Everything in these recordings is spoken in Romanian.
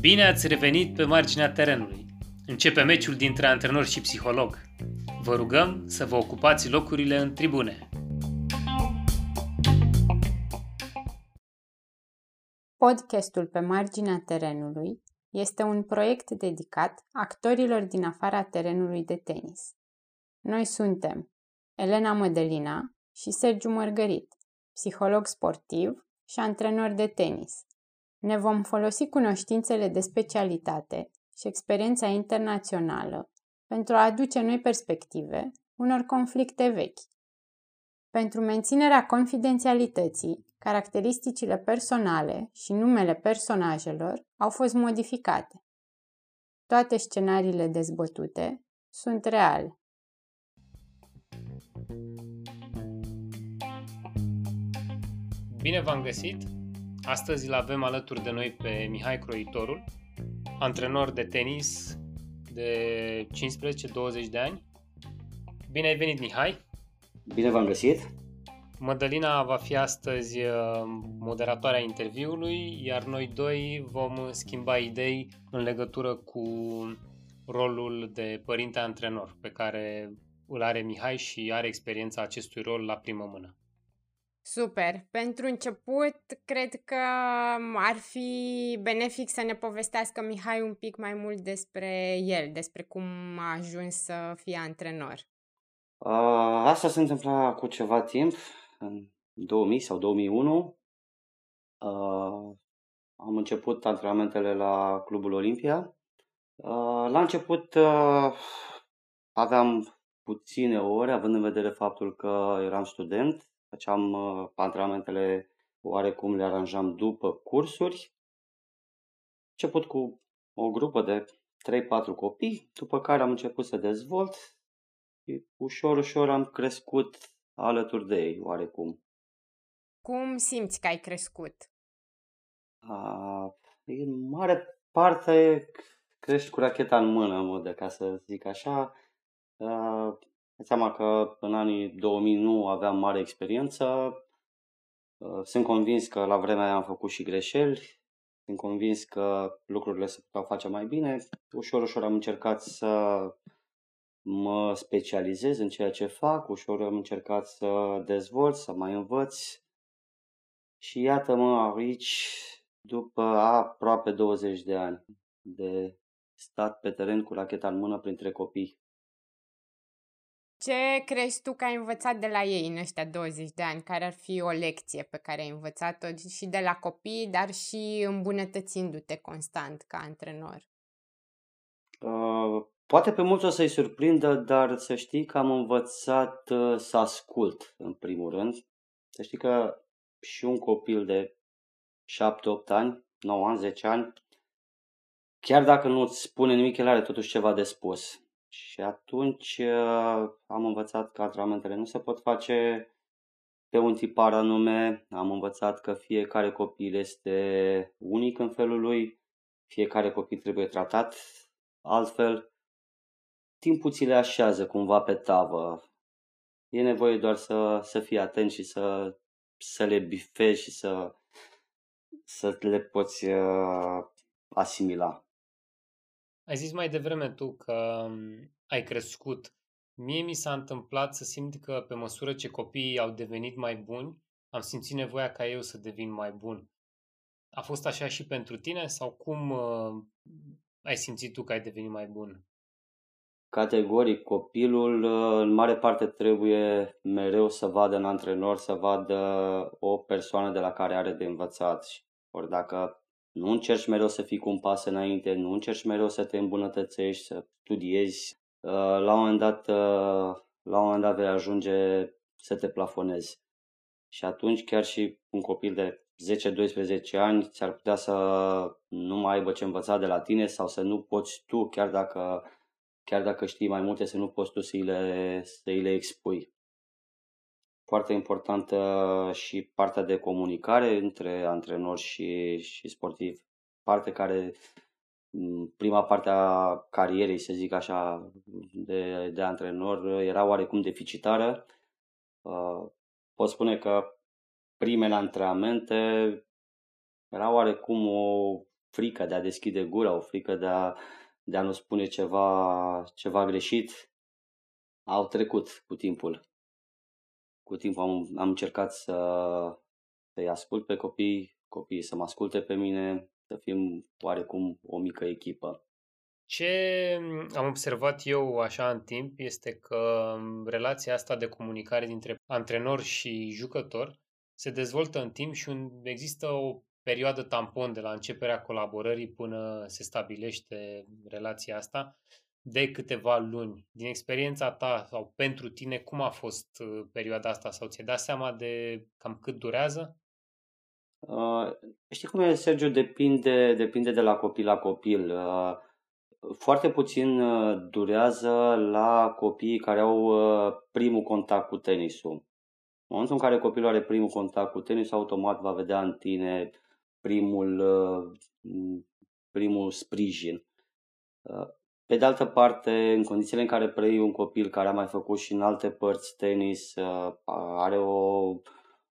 Bine ați revenit pe marginea terenului. Începe meciul dintre antrenor și psiholog. Vă rugăm să vă ocupați locurile în tribune. Podcastul pe marginea terenului este un proiect dedicat actorilor din afara terenului de tenis. Noi suntem Elena Mădălina și Sergiu Mărgărit, psiholog sportiv și antrenor de tenis. Ne vom folosi cunoștințele de specialitate și experiența internațională pentru a aduce noi perspective unor conflicte vechi. Pentru menținerea confidențialității, caracteristicile personale și numele personajelor au fost modificate. Toate scenariile dezbătute sunt reale. Bine v-am găsit! Astăzi îl avem alături de noi pe Mihai Croitorul, antrenor de tenis de 15-20 de ani. Bine ai venit, Mihai! Bine v-am găsit! Mădălina va fi astăzi uh, moderatoarea interviului, iar noi doi vom schimba idei în legătură cu rolul de părinte antrenor pe care îl are Mihai și are experiența acestui rol la primă mână. Super! Pentru început, cred că ar fi benefic să ne povestească Mihai un pic mai mult despre el, despre cum a ajuns să fie antrenor. Uh, asta se întâmpla cu ceva timp, în 2000 sau 2001. Uh, am început antrenamentele la Clubul Olimpia. Uh, la început uh, aveam puține ore, având în vedere faptul că eram student făceam uh, antrenamentele oarecum le aranjam după cursuri. Început cu o grupă de 3-4 copii, după care am început să dezvolt și ușor, ușor am crescut alături de ei, oarecum. Cum simți că ai crescut? A, în mare parte crești cu racheta în mână, mă, de ca să zic așa. A, seama că în anii 2000 nu aveam mare experiență. Uh, sunt convins că la vremea aia am făcut și greșeli. Sunt convins că lucrurile se puteau face mai bine. Ușor, ușor am încercat să mă specializez în ceea ce fac. Ușor am încercat să dezvolt, să mai învăț. Și iată-mă aici, după aproape 20 de ani de stat pe teren cu racheta în mână printre copii. Ce crezi tu că ai învățat de la ei în ăștia 20 de ani? Care ar fi o lecție pe care ai învățat-o și de la copii, dar și îmbunătățindu-te constant ca antrenor? Uh, poate pe mulți o să-i surprindă, dar să știi că am învățat uh, să ascult, în primul rând. Să știi că și un copil de 7-8 ani, 9 ani, 10 ani, chiar dacă nu îți spune nimic, el are totuși ceva de spus. Și atunci uh, am învățat că antrenamentele nu se pot face pe un tipar anume, am învățat că fiecare copil este unic în felul lui, fiecare copil trebuie tratat altfel. Timpul ți le așează cumva pe tavă. E nevoie doar să, să fii atent și să, să le bifezi și să, să le poți uh, asimila. Ai zis mai devreme tu că um, ai crescut. Mie mi s-a întâmplat să simt că pe măsură ce copiii au devenit mai buni, am simțit nevoia ca eu să devin mai bun. A fost așa și pentru tine sau cum uh, ai simțit tu că ai devenit mai bun? Categoric, copilul uh, în mare parte trebuie mereu să vadă în antrenor, să vadă o persoană de la care are de învățat. Ori dacă nu încerci mereu să fii cu un pas înainte, nu încerci mereu să te îmbunătățești, să studiezi. Uh, la un moment dat, uh, la un moment dat vei ajunge să te plafonezi. Și atunci chiar și un copil de 10-12 ani ți-ar putea să nu mai aibă ce învăța de la tine sau să nu poți tu, chiar dacă, chiar dacă știi mai multe, să nu poți tu să îi le, să îi le expui. Foarte importantă și partea de comunicare între antrenor și, și sportiv. Parte care, prima parte a carierei, să zic așa, de, de antrenor era oarecum deficitară. Uh, pot spune că primele antrenamente era oarecum o frică de a deschide gura, o frică de a, de a nu spune ceva, ceva greșit. Au trecut cu timpul. Cu timpul am, am încercat să, să-i ascult pe copii, copiii să mă asculte pe mine, să fim oarecum o mică echipă. Ce am observat eu așa în timp este că relația asta de comunicare dintre antrenor și jucător se dezvoltă în timp și un, există o perioadă tampon de la începerea colaborării până se stabilește relația asta de câteva luni. Din experiența ta sau pentru tine, cum a fost uh, perioada asta sau ți-ai dat seama de cam cât durează? Uh, știi cum e, Sergio? Depinde, depinde de la copil la copil. Uh, foarte puțin uh, durează la copiii care au uh, primul contact cu tenisul. În momentul în care copilul are primul contact cu tenisul, automat va vedea în tine primul, uh, primul sprijin. Pe de altă parte, în condițiile în care preiei un copil care a mai făcut și în alte părți tenis, are o,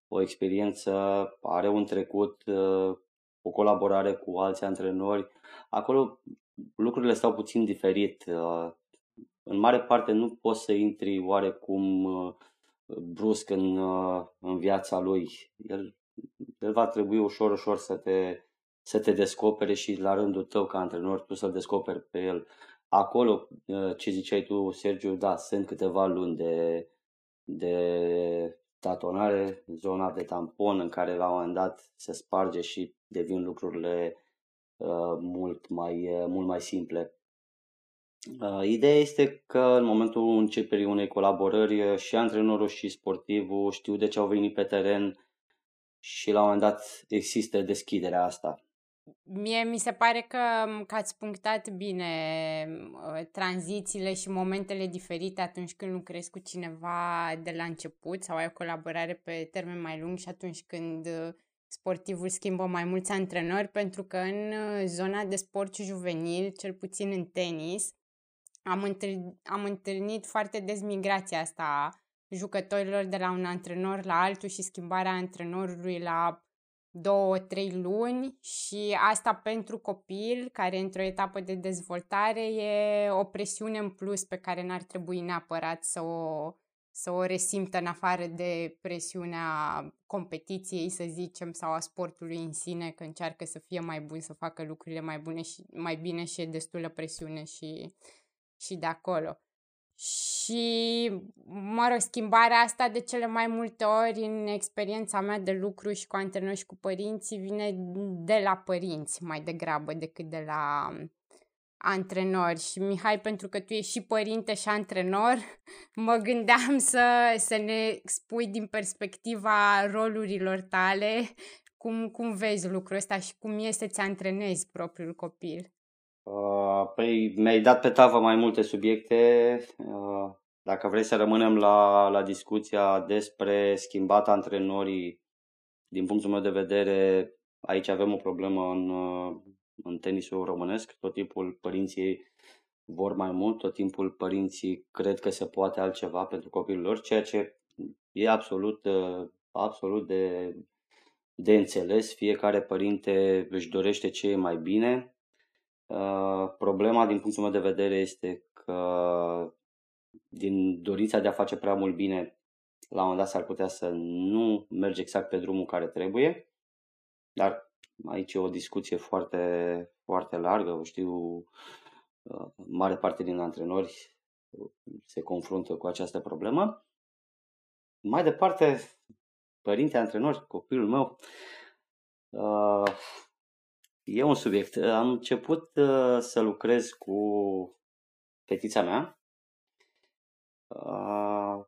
o experiență, are un trecut, o colaborare cu alți antrenori, acolo lucrurile stau puțin diferit. În mare parte nu poți să intri oarecum brusc în, în viața lui. El, el va trebui ușor, ușor să te, să te descopere și la rândul tău ca antrenor tu să-l descoperi pe el. Acolo, ce ziceai tu, Sergiu, da, sunt câteva luni de, de tatonare, zona de tampon în care la un moment dat se sparge și devin lucrurile uh, mult, mai, uh, mult mai simple. Uh, ideea este că în momentul începerii unei colaborări și antrenorul și sportivul știu de ce au venit pe teren și la un moment dat există deschiderea asta. Mie mi se pare că, că ați punctat bine uh, tranzițiile și momentele diferite atunci când lucrezi cu cineva de la început sau ai o colaborare pe termen mai lung și atunci când uh, sportivul schimbă mai mulți antrenori, pentru că în uh, zona de sport juvenil, cel puțin în tenis, am întâlnit, am întâlnit foarte des migrația asta a jucătorilor de la un antrenor la altul și schimbarea antrenorului la două, trei luni și asta pentru copil care într-o etapă de dezvoltare e o presiune în plus pe care n-ar trebui neapărat să o, să o resimtă în afară de presiunea competiției, să zicem, sau a sportului în sine, că încearcă să fie mai bun, să facă lucrurile mai bune și mai bine și e destulă presiune și, și de acolo. Și, mă rog, schimbarea asta de cele mai multe ori în experiența mea de lucru și cu antrenori și cu părinții vine de la părinți mai degrabă decât de la antrenori. Și Mihai, pentru că tu ești și părinte și antrenor, mă gândeam să, să ne spui din perspectiva rolurilor tale cum, cum vezi lucrul ăsta și cum e să-ți antrenezi propriul copil. Uh, păi mi-ai dat pe tavă mai multe subiecte. Uh, dacă vrei să rămânem la, la discuția despre schimbat antrenorii, din punctul meu de vedere, aici avem o problemă în, uh, în tenisul românesc. Tot timpul părinții vor mai mult, tot timpul părinții cred că se poate altceva pentru copilul lor, ceea ce e absolut, absolut de, de înțeles. Fiecare părinte își dorește ce e mai bine Uh, problema, din punctul meu de vedere, este că din dorința de a face prea mult bine, la un moment dat s-ar putea să nu mergi exact pe drumul care trebuie, dar aici e o discuție foarte, foarte largă, o știu, uh, mare parte din antrenori se confruntă cu această problemă. Mai departe, părinte, antrenori, copilul meu, uh, E un subiect. Am început uh, să lucrez cu fetița mea uh,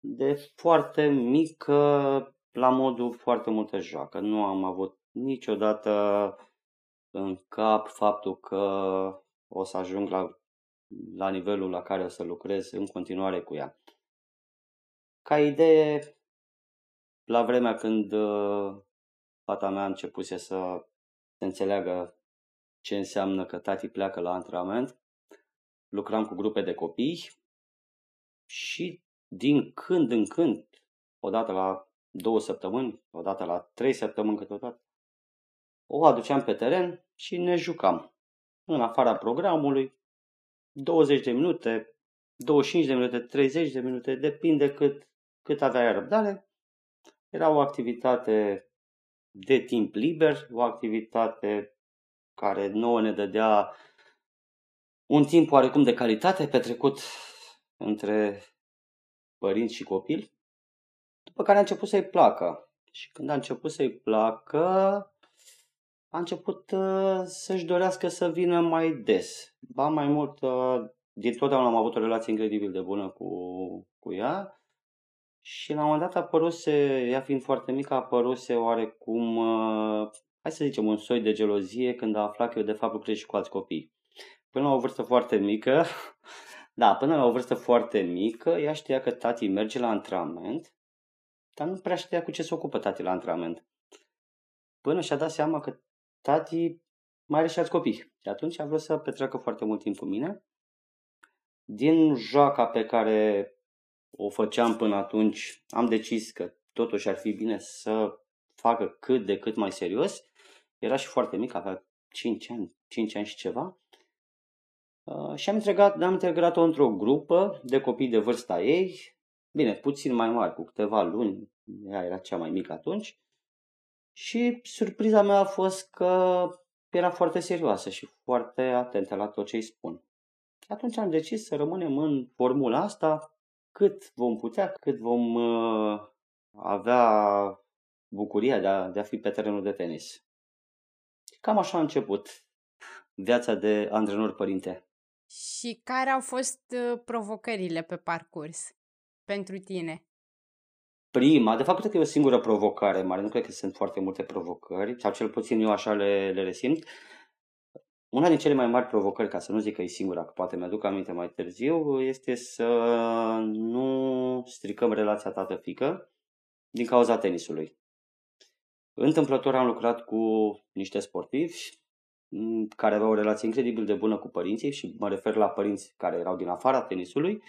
de foarte mică la modul foarte multă joacă. Nu am avut niciodată în cap faptul că o să ajung la, la nivelul la care o să lucrez în continuare cu ea. Ca idee, la vremea când uh, fata mea a început să să înțeleagă ce înseamnă că tati pleacă la antrenament. Lucram cu grupe de copii și din când în când, odată la două săptămâni, odată la trei săptămâni câteodată. O aduceam pe teren și ne jucam. În afara programului, 20 de minute, 25 de minute, 30 de minute, depinde cât, cât aveai răbdare. Era o activitate de timp liber, o activitate care nouă ne dădea un timp oarecum de calitate petrecut între părinți și copil, după care a început să-i placă. Și când a început să-i placă, a început uh, să-și dorească să vină mai des. Ba mai mult, uh, din totdeauna am avut o relație incredibil de bună cu, cu ea și la un moment dat apăruse, ea fiind foarte mică, apăruse oarecum, uh, hai să zicem, un soi de gelozie când a aflat că eu de fapt lucrez și cu alți copii. Până la o vârstă foarte mică, da, până la o vârstă foarte mică, ea știa că tati merge la antrenament, dar nu prea știa cu ce se ocupă tati la antrenament. Până și-a dat seama că tati mai are și alți copii. Și atunci a vrut să petreacă foarte mult timp cu mine. Din joaca pe care o făceam până atunci, am decis că totuși ar fi bine să facă cât de cât mai serios. Era și foarte mic, avea 5 ani, 5 ani și ceva. Uh, și am integrat, am integrat-o într-o grupă de copii de vârsta ei, bine, puțin mai mari, cu câteva luni, ea era cea mai mică atunci. Și surpriza mea a fost că era foarte serioasă și foarte atentă la tot ce îi spun. Atunci am decis să rămânem în formula asta cât vom putea, cât vom uh, avea bucuria de a, de a fi pe terenul de tenis. Cam așa a început viața de antrenor părinte. Și care au fost uh, provocările pe parcurs pentru tine? Prima, de fapt, cred că e o singură provocare mare, nu cred că sunt foarte multe provocări, sau cel puțin eu așa le, le resimt. Una din cele mai mari provocări, ca să nu zic că e singura, că poate mi-aduc aminte mai târziu, este să nu stricăm relația tată-fică din cauza tenisului. Întâmplător am lucrat cu niște sportivi care aveau o relație incredibil de bună cu părinții și mă refer la părinți care erau din afara tenisului,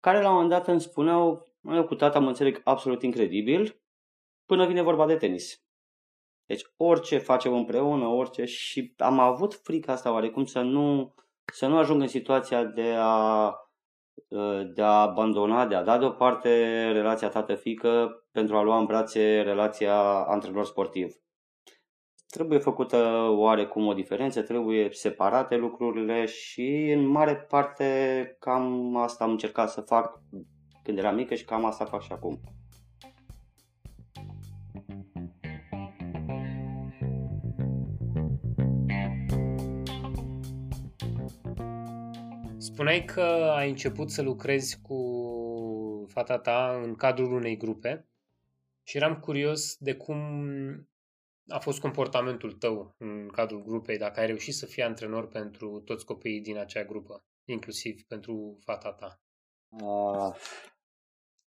care la un moment dat îmi spuneau, eu cu tata mă înțeleg absolut incredibil până vine vorba de tenis. Deci orice facem împreună, orice și am avut frica asta oarecum să nu, să nu ajung în situația de a, de a abandona, de a da deoparte relația tată-fică pentru a lua în brațe relația antrenor sportiv. Trebuie făcută oarecum o diferență, trebuie separate lucrurile și în mare parte cam asta am încercat să fac când eram mică și cam asta fac și acum. Spuneai că ai început să lucrezi cu fata ta în cadrul unei grupe și eram curios de cum a fost comportamentul tău în cadrul grupei, dacă ai reușit să fii antrenor pentru toți copiii din acea grupă, inclusiv pentru fata ta? Uh,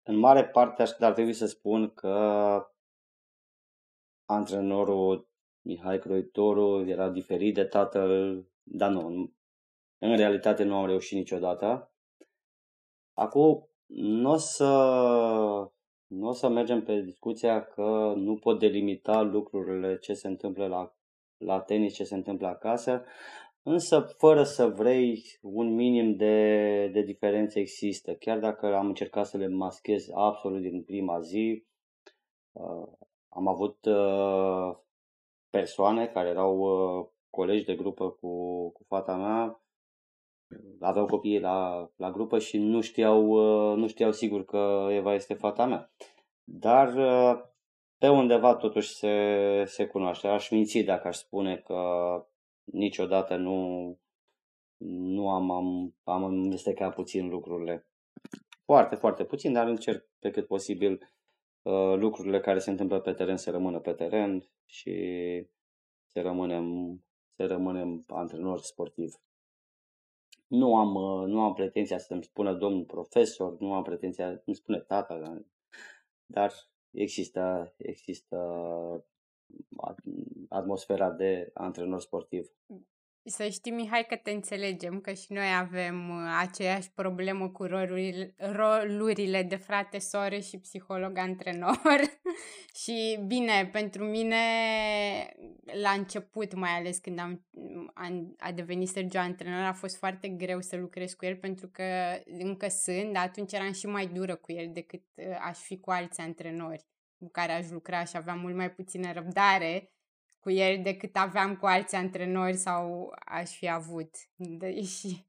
în mare parte ar trebui să spun că antrenorul Mihai Croitoru era diferit de tatăl, dar nu, în realitate nu am reușit niciodată. Acum, nu o să, nu o să mergem pe discuția că nu pot delimita lucrurile ce se întâmplă la, la tenis, ce se întâmplă acasă, însă fără să vrei un minim de, de diferențe există. Chiar dacă am încercat să le maschez absolut din prima zi, uh, am avut uh, persoane care erau uh, colegi de grupă cu, cu fata mea aveau copii la, la grupă și nu știau, uh, nu știau sigur că Eva este fata mea. Dar uh, pe undeva totuși se, se cunoaște. Aș minți dacă aș spune că niciodată nu, nu am, am, am învestecat puțin lucrurile. Foarte, foarte puțin, dar încerc pe cât posibil uh, lucrurile care se întâmplă pe teren să rămână pe teren și să rămânem, să rămânem antrenori sportivi. Nu am, uh, nu am pretenția să-mi spună domnul profesor, nu am pretenția, îmi spune tata, dar există, există atmosfera de antrenor sportiv. Să știi, Mihai, că te înțelegem, că și noi avem uh, aceeași problemă cu rolurile, rolurile de frate, soră și psiholog antrenor. și bine, pentru mine, la început, mai ales când am, am, a devenit Sergio antrenor, a fost foarte greu să lucrez cu el, pentru că încă sunt, dar atunci eram și mai dură cu el decât uh, aș fi cu alți antrenori cu care aș lucra și aveam mult mai puțină răbdare cu el decât aveam cu alți antrenori sau aș fi avut. Deși...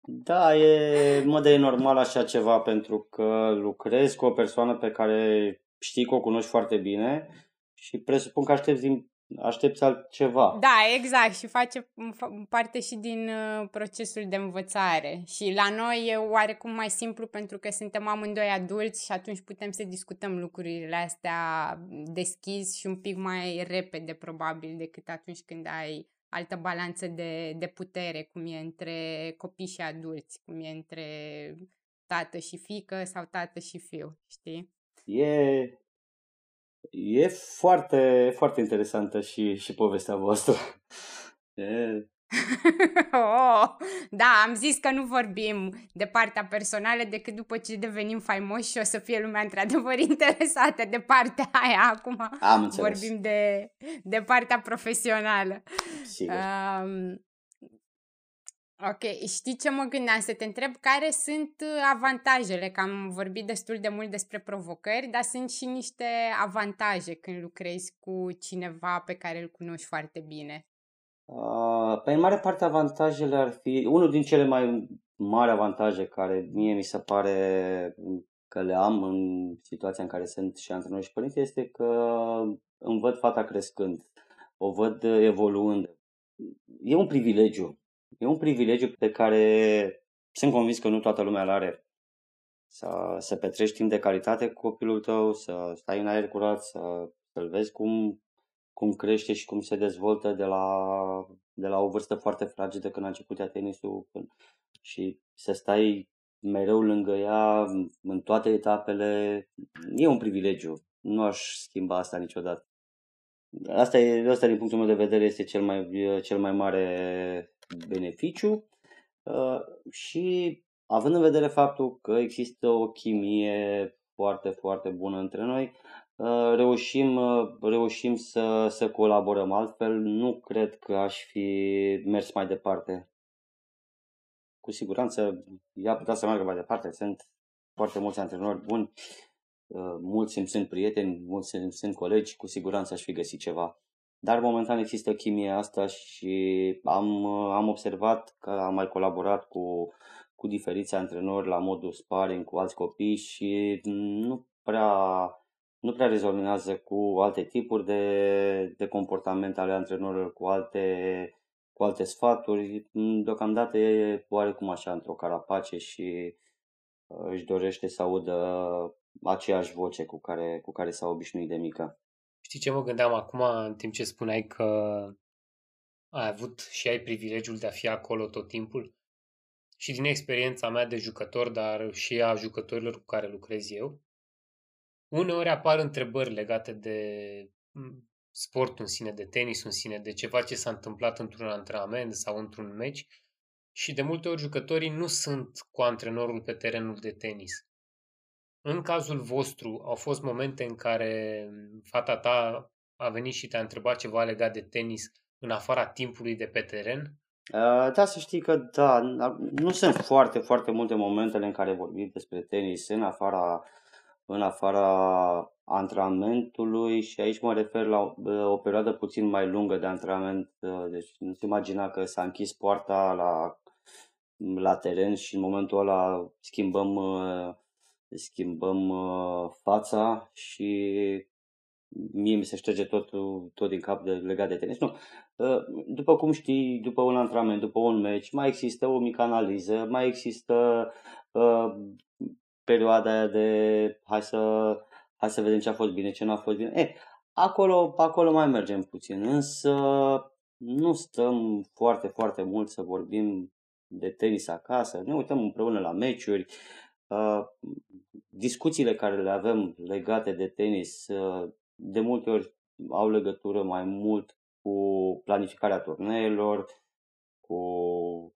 Da, e, mă, de e normal așa ceva pentru că lucrezi cu o persoană pe care știi că o cunoști foarte bine și presupun că aștepți din aștepți altceva. Da, exact și face parte și din uh, procesul de învățare. Și la noi e oarecum mai simplu pentru că suntem amândoi adulți și atunci putem să discutăm lucrurile astea deschis și un pic mai repede probabil decât atunci când ai altă balanță de, de putere, cum e între copii și adulți, cum e între tată și fică sau tată și fiu, știi? E, E foarte, foarte interesantă și, și povestea voastră. E... oh, da, am zis că nu vorbim de partea personală decât după ce devenim faimoși și o să fie lumea într-adevăr interesată de partea aia. Acum am înțeles. vorbim de, de partea profesională. Sigur. Um, Ok, știi ce mă gândeam? Să te întreb care sunt uh, avantajele, că am vorbit destul de mult despre provocări, dar sunt și niște avantaje când lucrezi cu cineva pe care îl cunoști foarte bine. Uh, pe în mare parte avantajele ar fi, unul din cele mai mari avantaje care mie mi se pare că le am în situația în care sunt și antrenor și părinte este că îmi văd fata crescând, o văd evoluând. E un privilegiu E un privilegiu pe care sunt convins că nu toată lumea îl are. Să, să petrești timp de calitate cu copilul tău, să stai în aer curat, să, să-l vezi cum, cum crește și cum se dezvoltă de la, de la o vârstă foarte fragedă când a început ea tenisul și să stai mereu lângă ea în toate etapele. E un privilegiu. Nu aș schimba asta niciodată. Asta, e, asta din punctul meu de vedere este cel mai, cel mai mare beneficiu uh, și având în vedere faptul că există o chimie foarte, foarte bună între noi, uh, reușim, uh, reușim să, să colaborăm. Altfel, nu cred că aș fi mers mai departe. Cu siguranță, ea putea să meargă mai departe. Sunt foarte mulți antrenori buni, mulți îmi sunt prieteni, mulți îmi sunt colegi, cu siguranță aș fi găsit ceva. Dar momentan există chimia asta și am, am observat că am mai colaborat cu, cu diferiți antrenori la modul sparring cu alți copii și nu prea, nu prea rezonează cu alte tipuri de, de comportament ale antrenorilor, cu alte, cu alte sfaturi. Deocamdată e oarecum așa într-o carapace și uh, își dorește să audă aceeași voce cu care, cu care s-a obișnuit de mică. Știi ce mă gândeam acum în timp ce spuneai că ai avut și ai privilegiul de a fi acolo tot timpul? Și din experiența mea de jucător, dar și a jucătorilor cu care lucrez eu, uneori apar întrebări legate de sportul în sine, de tenis în sine, de ceva ce s-a întâmplat într-un antrenament sau într-un meci și de multe ori jucătorii nu sunt cu antrenorul pe terenul de tenis. În cazul vostru, au fost momente în care fata ta a venit și te-a întrebat ceva legat de tenis în afara timpului de pe teren? Uh, da, să știi că da, nu sunt foarte, foarte multe momentele în care vorbim despre tenis în afara, în afara antrenamentului și aici mă refer la o perioadă puțin mai lungă de antrenament. Uh, deci nu-ți imagina că s-a închis poarta la, la teren și în momentul ăla schimbăm uh, schimbăm uh, fața și mie mi se șterge tot, tot din cap de, legat de tenis. Nu. Uh, după cum știi, după un antrenament, după un meci, mai există o mică analiză, mai există uh, perioada aia de hai să, hai să vedem ce a fost bine, ce nu a fost bine. E, acolo, acolo mai mergem puțin, însă nu stăm foarte, foarte mult să vorbim de tenis acasă, ne uităm împreună la meciuri, uh, discuțiile care le avem legate de tenis uh, de multe ori au legătură mai mult cu planificarea turneelor, cu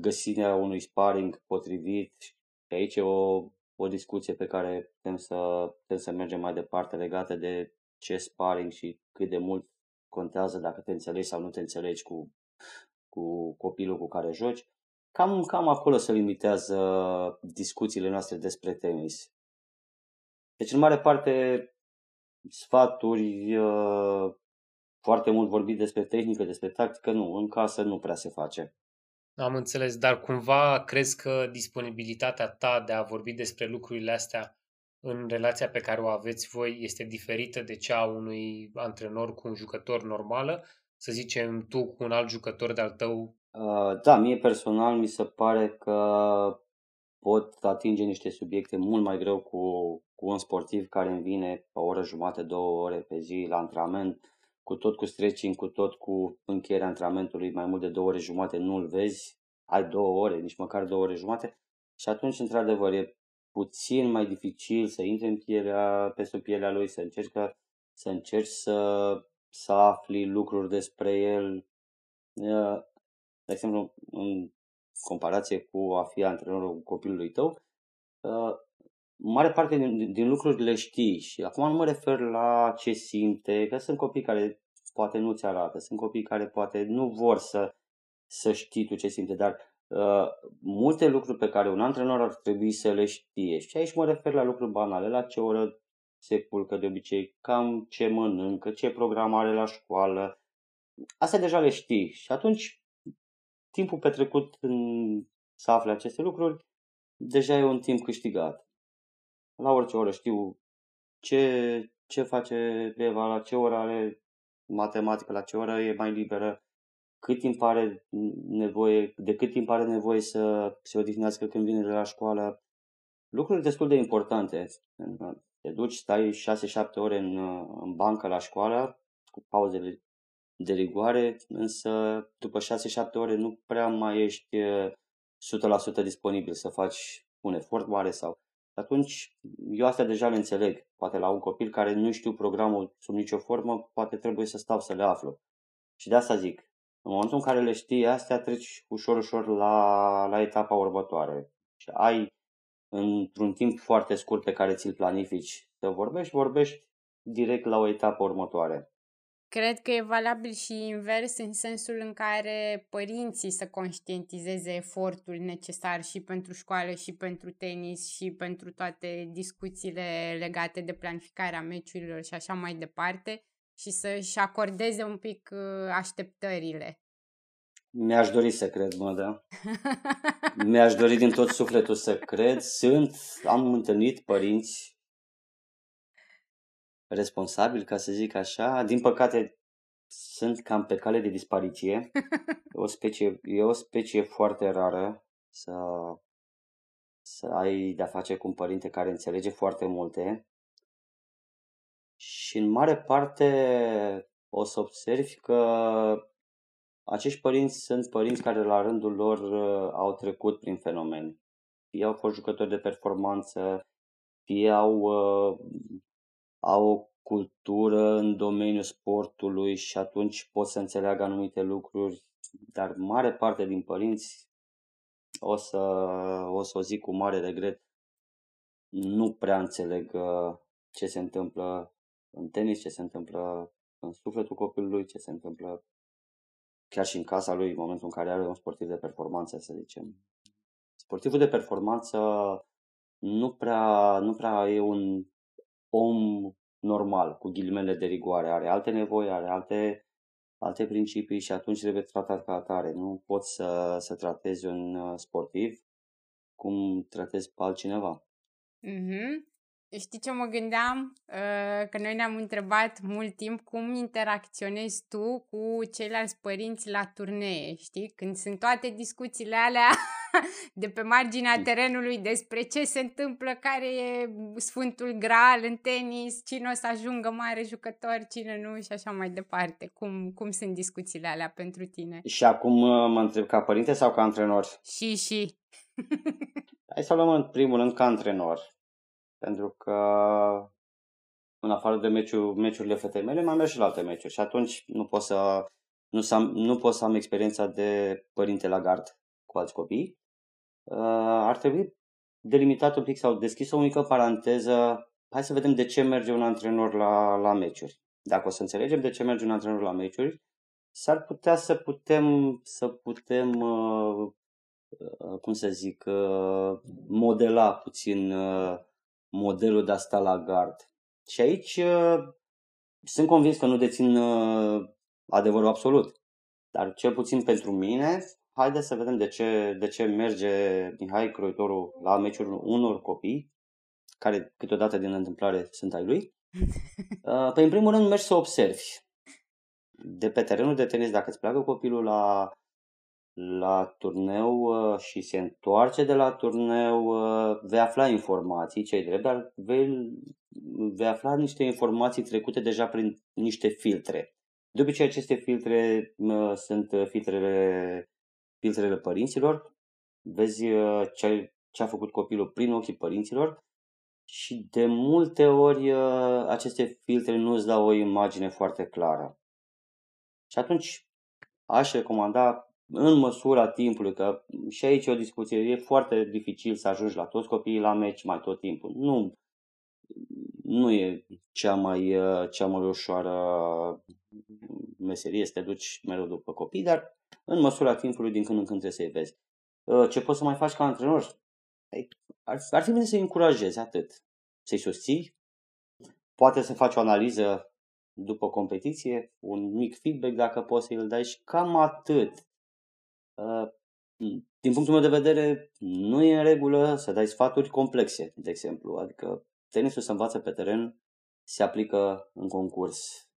găsirea unui sparring potrivit. Și aici e o, o discuție pe care putem să, putem să mergem mai departe legată de ce sparring și cât de mult contează dacă te înțelegi sau nu te înțelegi cu, cu copilul cu care joci. Cam, cam acolo se limitează discuțiile noastre despre tenis. Deci, în mare parte, sfaturi, uh, foarte mult vorbit despre tehnică, despre tactică, nu, în casă nu prea se face. Am înțeles, dar cumva crezi că disponibilitatea ta de a vorbi despre lucrurile astea în relația pe care o aveți voi este diferită de cea a unui antrenor cu un jucător normală? Să zicem, tu cu un alt jucător de-al tău? Uh, da, mie personal mi se pare că pot atinge niște subiecte mult mai greu cu, cu un sportiv care îmi vine o oră jumate, două ore pe zi la antrenament, cu tot cu stretching, cu tot cu încheierea antrenamentului, mai mult de două ore jumate nu-l vezi, ai două ore, nici măcar două ore jumate. Și atunci, într-adevăr, e puțin mai dificil să intri în pielea, peste pielea lui, să încerci, să încerci să, să afli lucruri despre el. De exemplu, în comparație cu a fi antrenorul copilului tău, mare parte din, din lucruri le știi și acum nu mă refer la ce simte, că sunt copii care poate nu ți arată, sunt copii care poate nu vor să, să știi tu ce simte, dar uh, multe lucruri pe care un antrenor ar trebui să le știe. Și aici mă refer la lucruri banale, la ce oră se culcă de obicei, cam ce mănâncă, ce program are la școală, astea deja le știi și atunci timpul petrecut în să afle aceste lucruri deja e un timp câștigat la orice oră știu ce, ce face Eva, la ce oră are matematică, la ce oră e mai liberă, cât timp are nevoie, de cât timp are nevoie să se odihnească când vine de la școală. Lucruri destul de importante. Te duci, stai 6-7 ore în, în bancă la școală, cu pauzele de rigoare, însă după 6-7 ore nu prea mai ești 100% disponibil să faci un efort mare sau atunci eu astea deja le înțeleg. Poate la un copil care nu știu programul sub nicio formă, poate trebuie să stau să le aflu. Și de asta zic, în momentul în care le știi astea, treci ușor, ușor la, la etapa următoare. Și ai într-un timp foarte scurt pe care ți-l planifici să vorbești, vorbești direct la o etapă următoare. Cred că e valabil și invers în sensul în care părinții să conștientizeze efortul necesar și pentru școală și pentru tenis și pentru toate discuțiile legate de planificarea meciurilor și așa mai departe și să-și acordeze un pic uh, așteptările. Mi-aș dori să cred, mă, da. Mi-aș dori din tot sufletul să cred. Sunt, am întâlnit părinți responsabil, ca să zic așa. Din păcate, sunt cam pe cale de dispariție. E o specie, e o specie foarte rară să, să ai de-a face cu un părinte care înțelege foarte multe. Și în mare parte o să observi că acești părinți sunt părinți care la rândul lor uh, au trecut prin fenomen. Fie au fost jucători de performanță, fie au uh, au o cultură în domeniul sportului și atunci pot să înțeleagă anumite lucruri, dar mare parte din părinți, o să o, să o zic cu mare regret, nu prea înțeleg uh, ce se întâmplă în tenis, ce se întâmplă în sufletul copilului, ce se întâmplă chiar și în casa lui în momentul în care are un sportiv de performanță, să zicem. Sportivul de performanță nu prea, nu prea e un om normal, cu ghilimele de rigoare, are alte nevoi, are alte, alte principii și atunci trebuie tratat ca atare. Nu poți să, să tratezi un uh, sportiv cum tratezi pe altcineva. Mm-hmm. Știi ce mă gândeam? Uh, că noi ne-am întrebat mult timp cum interacționezi tu cu ceilalți părinți la turnee, știi? Când sunt toate discuțiile alea de pe marginea mm. terenului despre ce se întâmplă, care e Sfântul Graal în tenis, cine o să ajungă mare jucător, cine nu și așa mai departe. Cum, cum sunt discuțiile alea pentru tine? Și acum uh, mă întreb ca părinte sau ca antrenor? Și, și. Hai să luăm în primul rând ca antrenor. Pentru că în afară de meciul, meciurile fetei mele, mai merg și la alte meciuri și atunci nu pot să nu, am, nu pot să am experiența de părinte la gard cu alți copii. Uh, ar trebui delimitat un pic sau deschis o mică paranteză. Hai să vedem de ce merge un antrenor la, la meciuri. Dacă o să înțelegem de ce merge un antrenor la meciuri, s-ar putea să putem, să putem uh, uh, cum să zic, uh, modela puțin uh, modelul de a sta la gard. Și aici uh, sunt convins că nu dețin uh, adevărul absolut. Dar cel puțin pentru mine, haideți să vedem de ce, de ce merge Mihai Croitoru la meciuri unor copii, care câteodată din întâmplare sunt ai lui. Uh, păi în primul rând mergi să observi. De pe terenul de tenis, dacă îți pleacă copilul la, la turneu uh, și se întoarce de la turneu, uh, vei afla informații, cei drept, dar vei, vei afla niște informații trecute deja prin niște filtre. De obicei, aceste filtre uh, sunt filtrele, filtrele părinților. Vezi uh, ce, ce a făcut copilul prin ochii părinților și de multe ori uh, aceste filtre nu îți dau o imagine foarte clară. Și atunci aș recomanda în măsura timpului, că și aici e o discuție, e foarte dificil să ajungi la toți copiii la meci mai tot timpul. Nu, nu e cea mai, cea mai ușoară meserie să te duci mereu după copii, dar în măsura timpului din când în când trebuie să-i vezi. Uh, ce poți să mai faci ca antrenor? Păi, ar, ar fi bine să-i încurajezi atât. Să-i susții, poate să faci o analiză după competiție, un mic feedback dacă poți să-i dai și cam atât. Uh, din punctul meu de vedere, nu e în regulă să dai sfaturi complexe, de exemplu. Adică tenisul se învață pe teren, se aplică în concurs.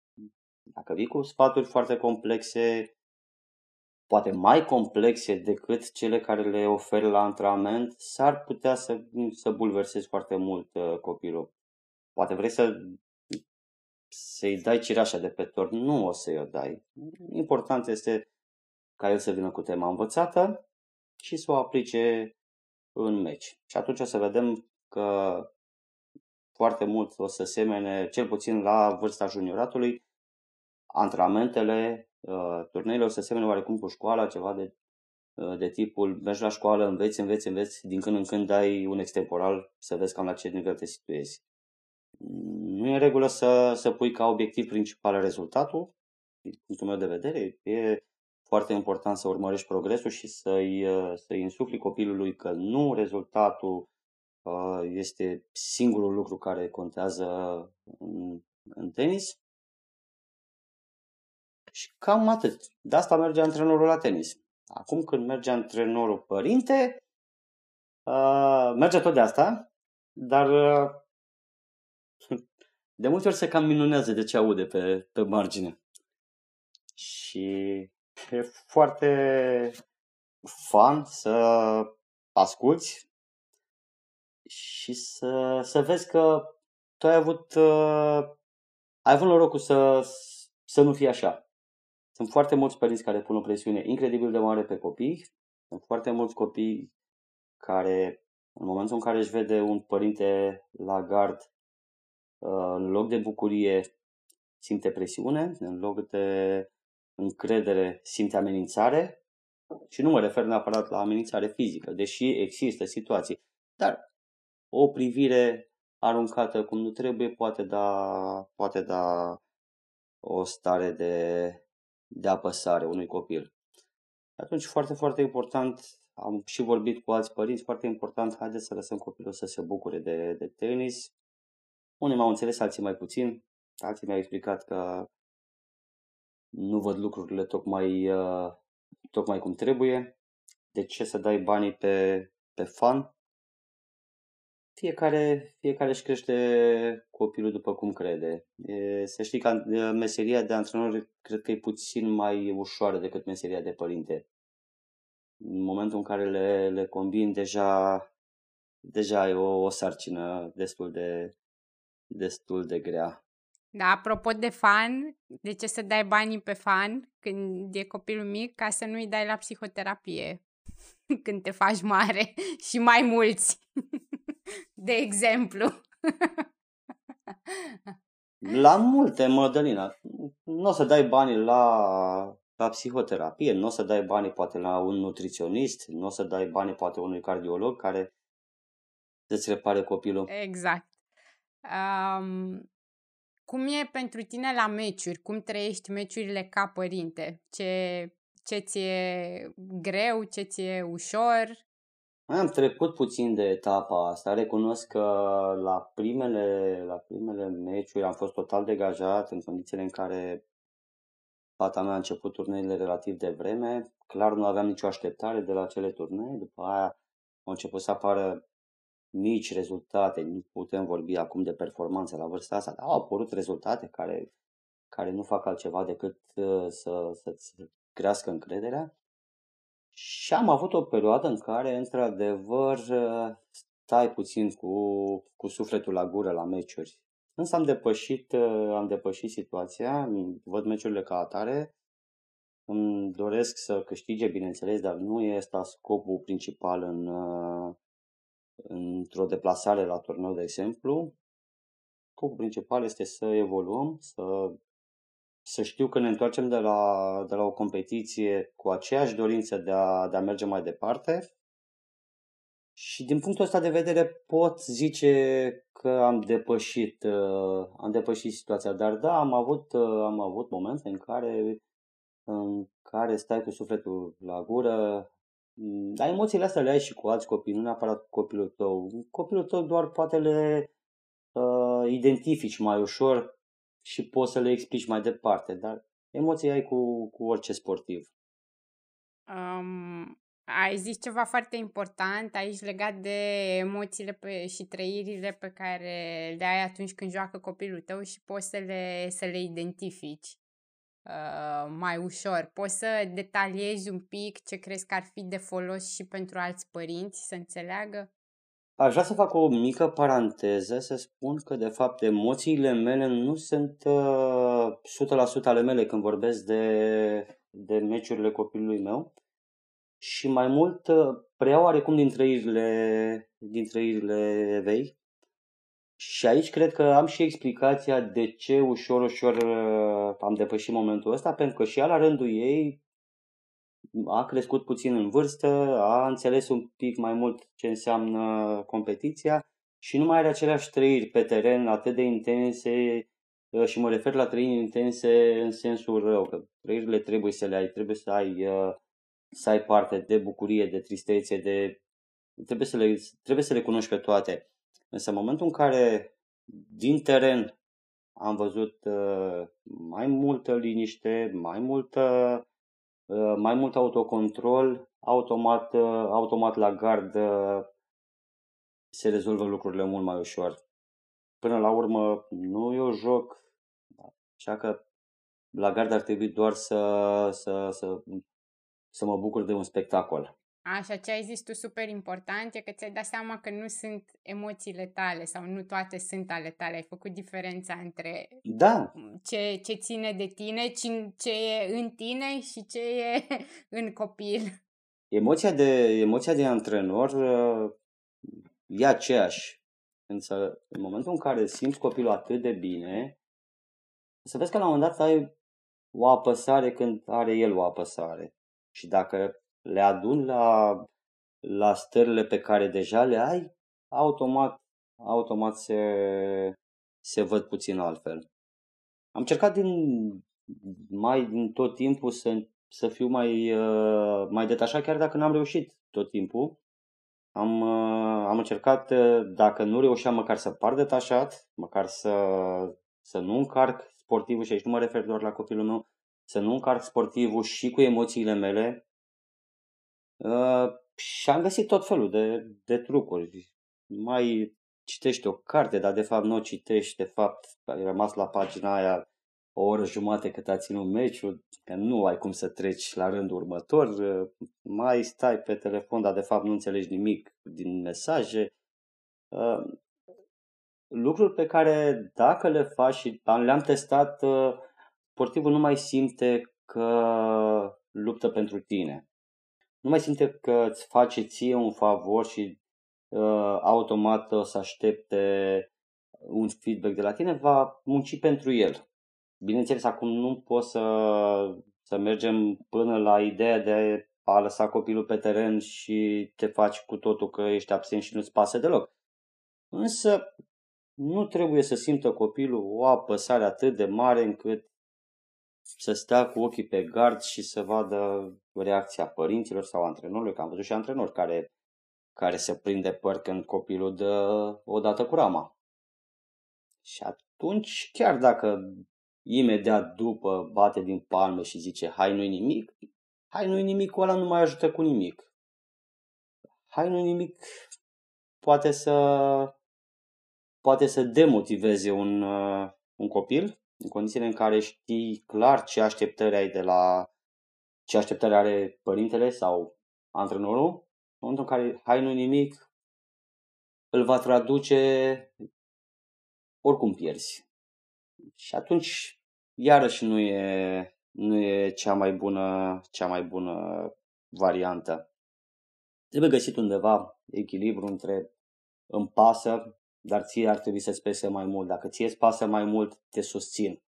Dacă vii cu sfaturi foarte complexe, poate mai complexe decât cele care le oferi la antrenament, s-ar putea să, să bulversezi foarte mult uh, copilul. Poate vrei să să-i dai cireașa de pe tort, nu o să-i o dai. Important este ca el să vină cu tema învățată și să o aplice în meci. Și atunci o să vedem că foarte mult o să semene, cel puțin la vârsta junioratului, antrenamentele, uh, turneile o să semene oarecum cu școala, ceva de, uh, de tipul mergi la școală, înveți, înveți, înveți, din când în când dai un extemporal să vezi cam la ce nivel te situezi. Nu e în regulă să, să pui ca obiectiv principal rezultatul, din punctul meu de vedere. E foarte important să urmărești progresul și să-i, uh, să-i insufli copilului că nu rezultatul este singurul lucru care contează în, în tenis, și cam atât. De asta merge antrenorul la tenis. Acum când merge antrenorul părinte, uh, merge tot de asta, dar uh, de multe ori se cam minunează de ce aude pe, pe margine. Și e foarte fan să asculți și să, să vezi că tu ai avut, uh, ai avut norocul să, să nu fie așa. Sunt foarte mulți părinți care pun o presiune incredibil de mare pe copii. Sunt foarte mulți copii care, în momentul în care își vede un părinte la gard, uh, în loc de bucurie, simte presiune, în loc de încredere, simte amenințare. Și nu mă refer neapărat la amenințare fizică, deși există situații. Dar o privire aruncată cum nu trebuie poate da, poate da o stare de de apăsare unui copil. Atunci, foarte, foarte important, am și vorbit cu alți părinți, foarte important, haideți să lăsăm copilul să se bucure de, de tenis. Unii m-au înțeles, alții mai puțin, alții mi-au explicat că nu văd lucrurile tocmai, uh, tocmai cum trebuie. De ce să dai banii pe, pe fan? Fiecare, fiecare își crește copilul după cum crede. E, să știi că meseria de antrenor cred că e puțin mai ușoară decât meseria de părinte. În momentul în care le, le combin, deja, deja ai o, o sarcină destul de, destul de grea. Da, apropo de fan, de ce să dai banii pe fan când e copilul mic ca să nu-i dai la psihoterapie când te faci mare și mai mulți? de exemplu. La multe, Mădălina. Nu o să dai banii la, la psihoterapie, nu o să dai banii poate la un nutriționist, nu o să dai banii poate unui cardiolog care să-ți repare copilul. Exact. Um, cum e pentru tine la meciuri? Cum trăiești meciurile ca părinte? Ce, ce ți-e greu, ce ți-e ușor? Am trecut puțin de etapa asta. Recunosc că la primele, la primele meciuri am fost total degajat în condițiile în care fata mea a început turneile relativ de vreme. Clar nu aveam nicio așteptare de la acele turnee. După aia au început să apară mici rezultate. Nu putem vorbi acum de performanțe la vârsta asta, dar au apărut rezultate care, care nu fac altceva decât uh, să, să-ți crească încrederea. Și am avut o perioadă în care, într-adevăr, stai puțin cu, cu sufletul la gură la meciuri. Însă am depășit, am depășit situația, văd meciurile ca atare, îmi doresc să câștige, bineînțeles, dar nu este scopul principal în, într-o deplasare la turneu, de exemplu. Scopul principal este să evoluăm, să să știu că ne întoarcem de la, de la o competiție cu aceeași dorință de a, de a merge mai departe. Și din punctul ăsta de vedere pot zice că am depășit, uh, am depășit situația. Dar da, am avut, uh, am avut momente în care, în care stai cu sufletul la gură, dar emoțiile astea le ai și cu alți copii, nu neapărat cu copilul tău. Copilul tău doar poate le uh, identifici mai ușor și poți să le explici mai departe, dar emoții ai cu, cu orice sportiv. Um, ai zis ceva foarte important aici legat de emoțiile pe, și trăirile pe care le ai atunci când joacă copilul tău și poți să le, să le identifici uh, mai ușor. Poți să detaliezi un pic ce crezi că ar fi de folos și pentru alți părinți să înțeleagă? Aș vrea să fac o mică paranteză, să spun că, de fapt, emoțiile mele nu sunt uh, 100% ale mele când vorbesc de, de meciurile copilului meu și mai mult uh, preiau oarecum din trăirile, din trăirile Evei. Și aici cred că am și explicația de ce ușor, ușor uh, am depășit momentul ăsta, pentru că și ea la rândul ei a crescut puțin în vârstă, a înțeles un pic mai mult ce înseamnă competiția și nu mai are aceleași trăiri pe teren atât de intense uh, și mă refer la trăiri intense în sensul rău, că trăirile trebuie să le ai, trebuie să ai, uh, să ai parte de bucurie, de tristețe, de... Trebuie să, le, trebuie să le cunoști pe toate. Însă în momentul în care din teren am văzut uh, mai multă liniște, mai multă Uh, mai mult autocontrol, automat, uh, automat la gard se rezolvă lucrurile mult mai ușor. Până la urmă, nu eu joc, așa că la gard ar trebui doar să, să, să, să mă bucur de un spectacol. Așa, ce ai zis tu super important e că ți-ai dat seama că nu sunt emoțiile tale sau nu toate sunt ale tale. Ai făcut diferența între da. ce, ce ține de tine, ce e în tine și ce e în copil. Emoția de, emoția de antrenor uh, e aceeași. Însă, în momentul în care simți copilul atât de bine, să vezi că la un moment dat ai o apăsare când are el o apăsare. Și dacă le adun la, la stările pe care deja le ai, automat, automat se, se văd puțin altfel. Am încercat din, mai din tot timpul să, să fiu mai, uh, mai detașat, chiar dacă n-am reușit tot timpul. Am, uh, am încercat, uh, dacă nu reușeam, măcar să par detașat, măcar să, să nu încarc sportivul, și aici nu mă refer doar la copilul meu, să nu încarc sportivul și cu emoțiile mele, Uh, și am găsit tot felul de, de trucuri. Mai citești o carte, dar de fapt nu o citești, de fapt ai rămas la pagina aia o oră jumate cât a ținut meciul, că nu ai cum să treci la rândul următor, uh, mai stai pe telefon, dar de fapt nu înțelegi nimic din mesaje. Uh, lucruri pe care dacă le faci și le-am testat, uh, sportivul nu mai simte că luptă pentru tine nu mai simte că îți face ție un favor și uh, automat o să aștepte un feedback de la tine, va munci pentru el. Bineînțeles, acum nu pot să, să să mergem până la ideea de a lăsa copilul pe teren și te faci cu totul că ești absent și nu-ți pasă deloc. Însă nu trebuie să simtă copilul o apăsare atât de mare încât să stea cu ochii pe gard și să vadă reacția părinților sau antrenorului, că am văzut și antrenori care, care se prinde păr când copilul dă o dată cu rama. Și atunci, chiar dacă imediat după bate din palme și zice hai nu-i nimic, hai nu-i nimic, ăla nu mai ajută cu nimic. Hai nu-i nimic poate să poate să demotiveze un, uh, un copil în condițiile în care știi clar ce așteptări ai de la ce așteptări are părintele sau antrenorul, în momentul în care hai nu nimic, îl va traduce, oricum pierzi. Și atunci, iarăși nu e, nu e cea mai bună, cea mai bună variantă. Trebuie găsit undeva echilibru între îmi pasă, dar ție ar trebui să-ți pese mai mult. Dacă ție îți pasă mai mult, te susțin.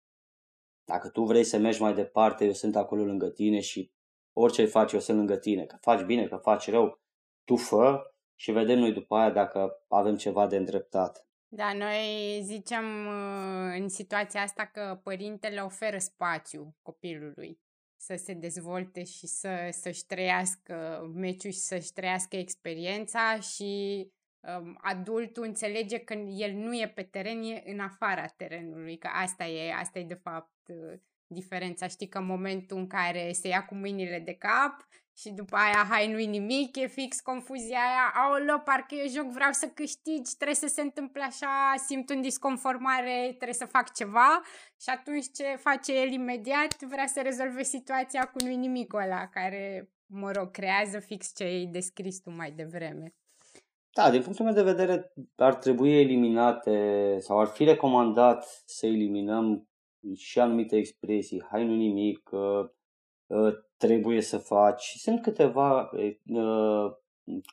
Dacă tu vrei să mergi mai departe, eu sunt acolo lângă tine și orice ai face, eu sunt lângă tine. Că faci bine, că faci rău, tu fă și vedem noi după aia dacă avem ceva de îndreptat. Da, noi zicem uh, în situația asta că părintele oferă spațiu copilului să se dezvolte și să, să-și trăiască meciul și să-și trăiască experiența și um, adultul înțelege că el nu e pe teren, e în afara terenului, că asta e, asta e de fapt uh, diferența. Știi că în momentul în care se ia cu mâinile de cap și după aia, hai, nu-i nimic, e fix confuzia aia, aoleo, parcă eu joc, vreau să câștigi, trebuie să se întâmple așa, simt un disconformare, trebuie să fac ceva și atunci ce face el imediat? Vrea să rezolve situația cu nu-i nimic ăla, care, mă rog, creează fix ce ai descris tu mai devreme. Da, din punctul meu de vedere ar trebui eliminate sau ar fi recomandat să eliminăm și anumite expresii, hai nu nimic, uh, uh, trebuie să faci. Sunt câteva uh,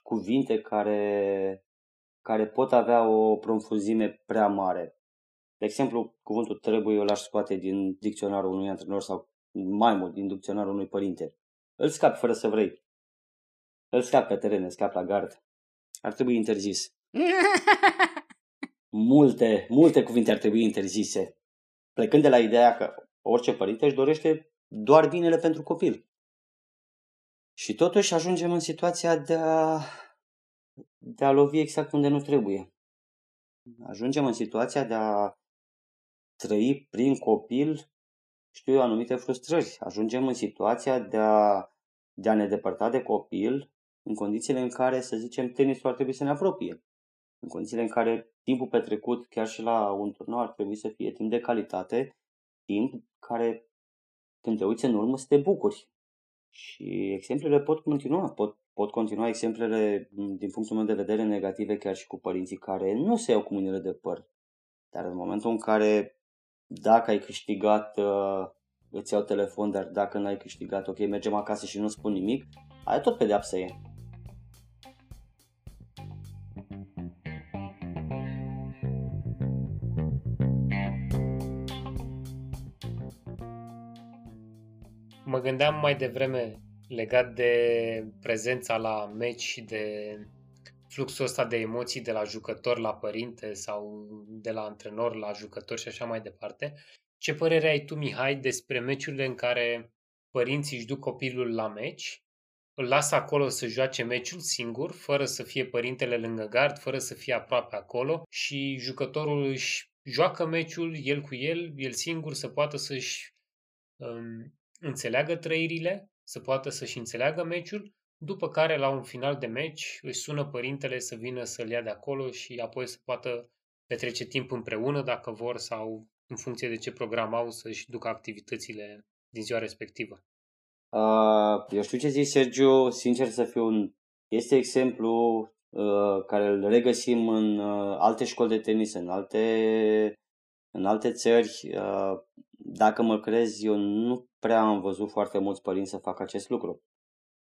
cuvinte care, care pot avea o profuzime prea mare. De exemplu, cuvântul trebuie eu l-aș scoate din dicționarul unui antrenor sau mai mult din dicționarul unui părinte. Îl scapi fără să vrei. Îl scapi pe teren, îl scapi la gard. Ar trebui interzis. multe, multe cuvinte ar trebui interzise. Plecând de la ideea că orice părinte își dorește doar binele pentru copil. Și totuși ajungem în situația de a, de a lovi exact unde nu trebuie. Ajungem în situația de a trăi prin copil, știu eu, anumite frustrări. Ajungem în situația de a, de a ne depărta de copil în condițiile în care, să zicem, tenisul ar trebui să ne apropie. În condițiile în care timpul petrecut chiar și la un turneu ar trebui să fie timp de calitate, timp care când te uiți în urmă să te bucuri. Și exemplele pot continua, pot, pot continua exemplele din punctul meu de vedere negative chiar și cu părinții care nu se iau cu mâinile de păr. Dar în momentul în care dacă ai câștigat uh, îți iau telefon, dar dacă n-ai câștigat, ok, mergem acasă și nu spun nimic, ai tot pedeapsă e. Mă gândeam mai devreme legat de prezența la meci și de fluxul ăsta de emoții de la jucător la părinte sau de la antrenor la jucător și așa mai departe. Ce părere ai tu, Mihai, despre meciurile în care părinții își duc copilul la meci, îl lasă acolo să joace meciul singur, fără să fie părintele lângă gard, fără să fie aproape acolo și jucătorul își joacă meciul el cu el, el singur, să poată să-și um, înțeleagă trăirile, să poată să-și înțeleagă meciul, după care la un final de meci își sună părintele să vină să-l ia de acolo și apoi să poată petrece timp împreună dacă vor sau în funcție de ce program au să-și ducă activitățile din ziua respectivă. Uh, eu știu ce zici, Sergiu, sincer să fiu, este exemplu uh, care îl regăsim în uh, alte școli de tenis, în alte, în alte țări. Uh, dacă mă crezi, eu nu prea am văzut foarte mulți părinți să facă acest lucru.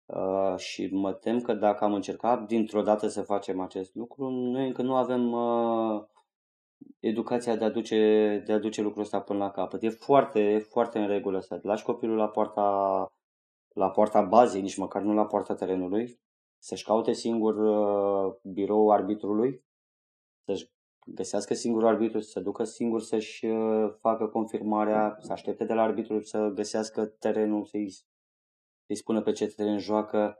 Uh, și mă tem că dacă am încercat dintr-o dată să facem acest lucru, noi încă nu avem uh, educația de a, duce, de a duce lucrul ăsta până la capăt. E foarte, foarte în regulă să lași copilul la poarta, la poarta bazei, nici măcar nu la poarta terenului, să-și caute singur uh, biroul arbitrului, să-și găsească singur arbitru, să se ducă singur să-și uh, facă confirmarea, să aștepte de la arbitru să găsească terenul, să-i, să-i spună pe ce teren joacă.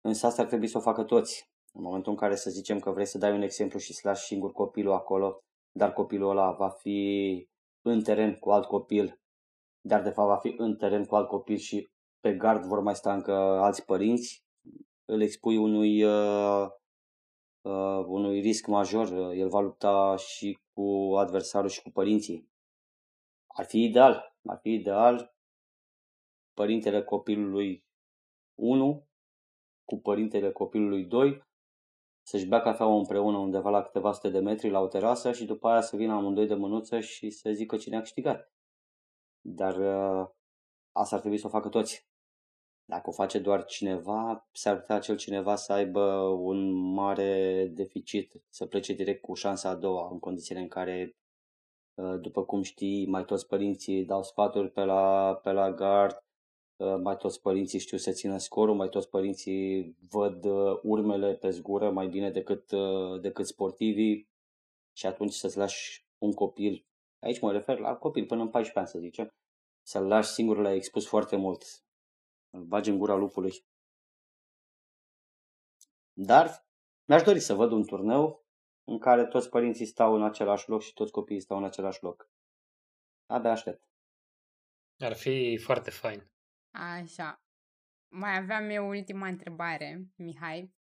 Însă asta ar trebui să o facă toți. În momentul în care să zicem că vrei să dai un exemplu și să lași singur copilul acolo, dar copilul ăla va fi în teren cu alt copil, dar de fapt va fi în teren cu alt copil și pe gard vor mai sta încă alți părinți, îl expui unui, uh, uh, unui risc major, el va lupta și cu adversarul și cu părinții. Ar fi ideal, ar fi ideal părintele copilului 1 cu părintele copilului 2 să-și bea cafeaua împreună undeva la câteva sute de metri la o terasă și după aia să vină amândoi de mânuță și să zică cine a câștigat. Dar uh, asta ar trebui să o facă toți. Dacă o face doar cineva, s-ar putea acel cineva să aibă un mare deficit, să plece direct cu șansa a doua, în condițiile în care, uh, după cum știi, mai toți părinții dau sfaturi pe la, pe la gard, uh, mai toți părinții știu să țină scorul, mai toți părinții văd uh, urmele pe zgură mai bine decât, decât sportivii și atunci să-ți lași un copil, aici mă refer la copil până în 14 ani să zicem, să-l lași singur la expus foarte mult îl bagi în gura lupului. Dar mi-aș dori să văd un turneu în care toți părinții stau în același loc și toți copiii stau în același loc. Abia aștept. Ar fi foarte fain. Așa. Mai aveam eu ultima întrebare, Mihai.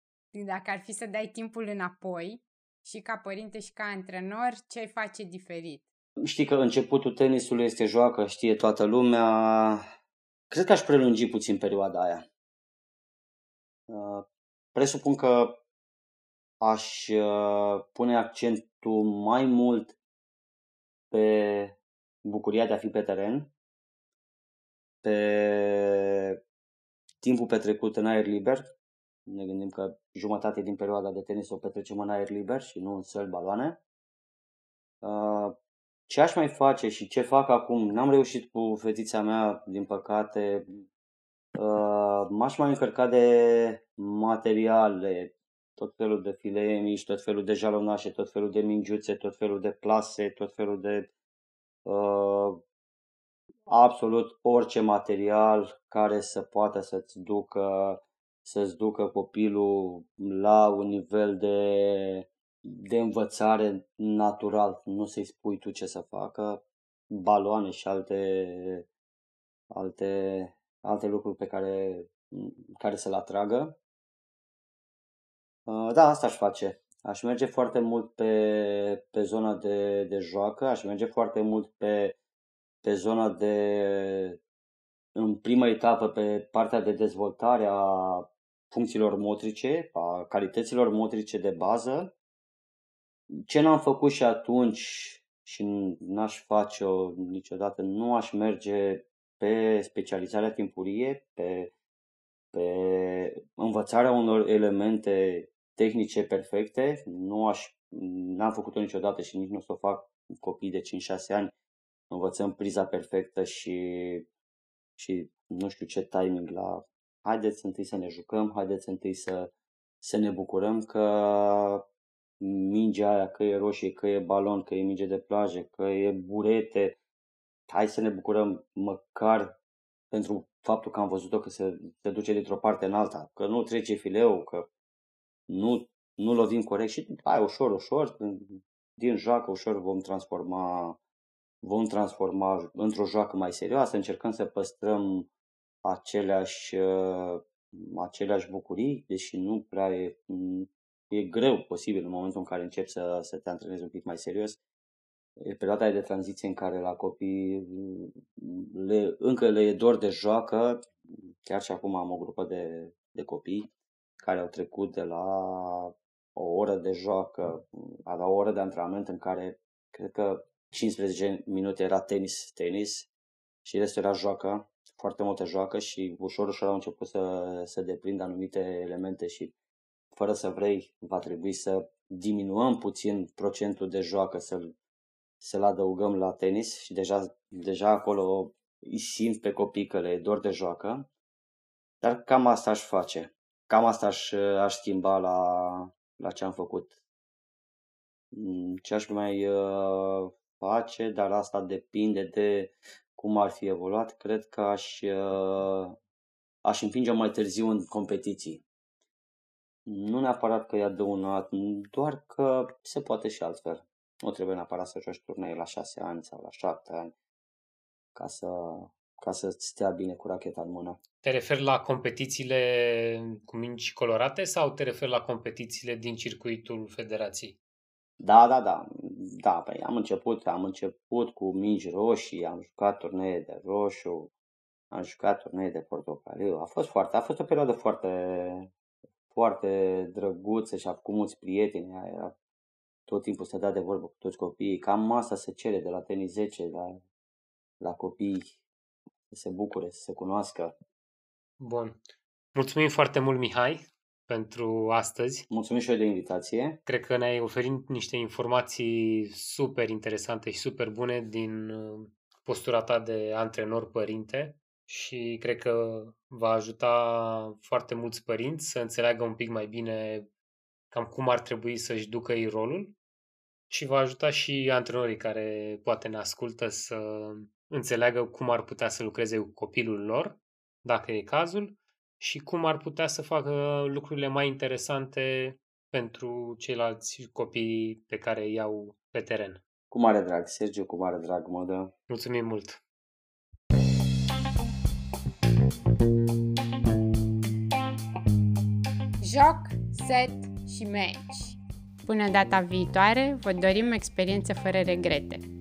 Dacă ar fi să dai timpul înapoi și ca părinte și ca antrenor, ce ai face diferit? Știi că începutul tenisului este joacă, știe toată lumea, Cred că aș prelungi puțin perioada aia. Uh, presupun că aș uh, pune accentul mai mult pe bucuria de a fi pe teren, pe timpul petrecut în aer liber. Ne gândim că jumătate din perioada de tenis o petrecem în aer liber și nu în săl baloane. Uh, ce aș mai face și ce fac acum? N-am reușit cu fetița mea, din păcate. Uh, m-aș mai încărca de materiale, tot felul de filee mici, tot felul de jalonașe, tot felul de mingiuțe, tot felul de plase, tot felul de uh, absolut orice material care să poată să-ți ducă să-ți ducă copilul la un nivel de de învățare natural, nu să-i spui tu ce să facă, baloane și alte, alte, alte lucruri pe care, care să-l atragă. Uh, da, asta aș face. Aș merge foarte mult pe, pe zona de, de joacă, aș merge foarte mult pe, pe zona de, în prima etapă, pe partea de dezvoltare a funcțiilor motrice, a calităților motrice de bază, ce n-am făcut și atunci și n-aș face-o niciodată, nu aș merge pe specializarea timpurie, pe, pe învățarea unor elemente tehnice perfecte, nu aș, n-am făcut-o niciodată și nici nu o să o fac copii de 5-6 ani, învățăm priza perfectă și, și nu știu ce timing la haideți întâi să ne jucăm, haideți întâi să, să ne bucurăm că mingea aia, că e roșie, că e balon, că e minge de plajă, că e burete. Hai să ne bucurăm măcar pentru faptul că am văzut-o că se, se duce dintr-o parte în alta, că nu trece fileu, că nu, nu lovim corect și hai ușor, ușor, din joacă ușor vom transforma vom transforma într-o joacă mai serioasă, încercăm să păstrăm aceleași, uh, aceleași bucurii, deși nu prea e, e greu posibil în momentul în care începi să, să te antrenezi un pic mai serios. E perioada de tranziție în care la copii le, încă le e dor de joacă. Chiar și acum am o grupă de, de copii care au trecut de la o oră de joacă la o oră de antrenament în care cred că 15 minute era tenis, tenis și restul era joacă, foarte multă joacă și ușor, ușor au început să, să deprindă anumite elemente și fără să vrei, va trebui să diminuăm puțin procentul de joacă, să-l, să-l adăugăm la tenis și deja, deja acolo îi simt pe copii că le e dor de joacă. Dar cam asta aș face. Cam asta aș, aș schimba la, la ce am făcut. Mm, ce aș mai uh, face, dar asta depinde de cum ar fi evoluat. Cred că aș, uh, aș împinge mai târziu în competiții. Nu neapărat că i-a dăunat, doar că se poate și altfel. Nu trebuie neapărat să joci turnee la 6 ani sau la 7 ani ca să, ca să stea bine cu racheta în mână. Te referi la competițiile cu mingi colorate sau te referi la competițiile din circuitul federației? Da, da, da. Da, păi am început, am început cu mingi roșii, am jucat turnee de roșu, am jucat turnee de portocaliu. A fost foarte, a fost o perioadă foarte, foarte drăguță și a făcut mulți prieteni. Era, tot timpul să dea de vorbă cu toți copiii. Cam asta se cere de la tenis 10, la, la copii, să se bucure, să se cunoască. Bun. Mulțumim foarte mult, Mihai, pentru astăzi. Mulțumim și eu de invitație. Cred că ne-ai oferit niște informații super interesante și super bune din uh, postura ta de antrenor părinte și cred că va ajuta foarte mulți părinți să înțeleagă un pic mai bine cam cum ar trebui să-și ducă ei rolul și va ajuta și antrenorii care poate ne ascultă să înțeleagă cum ar putea să lucreze cu copilul lor, dacă e cazul, și cum ar putea să facă lucrurile mai interesante pentru ceilalți copii pe care îi iau pe teren. Cu mare drag, Sergiu, cu mare drag, modă. Mulțumim mult! Joc, set și meci. Până data viitoare, vă dorim experiențe fără regrete.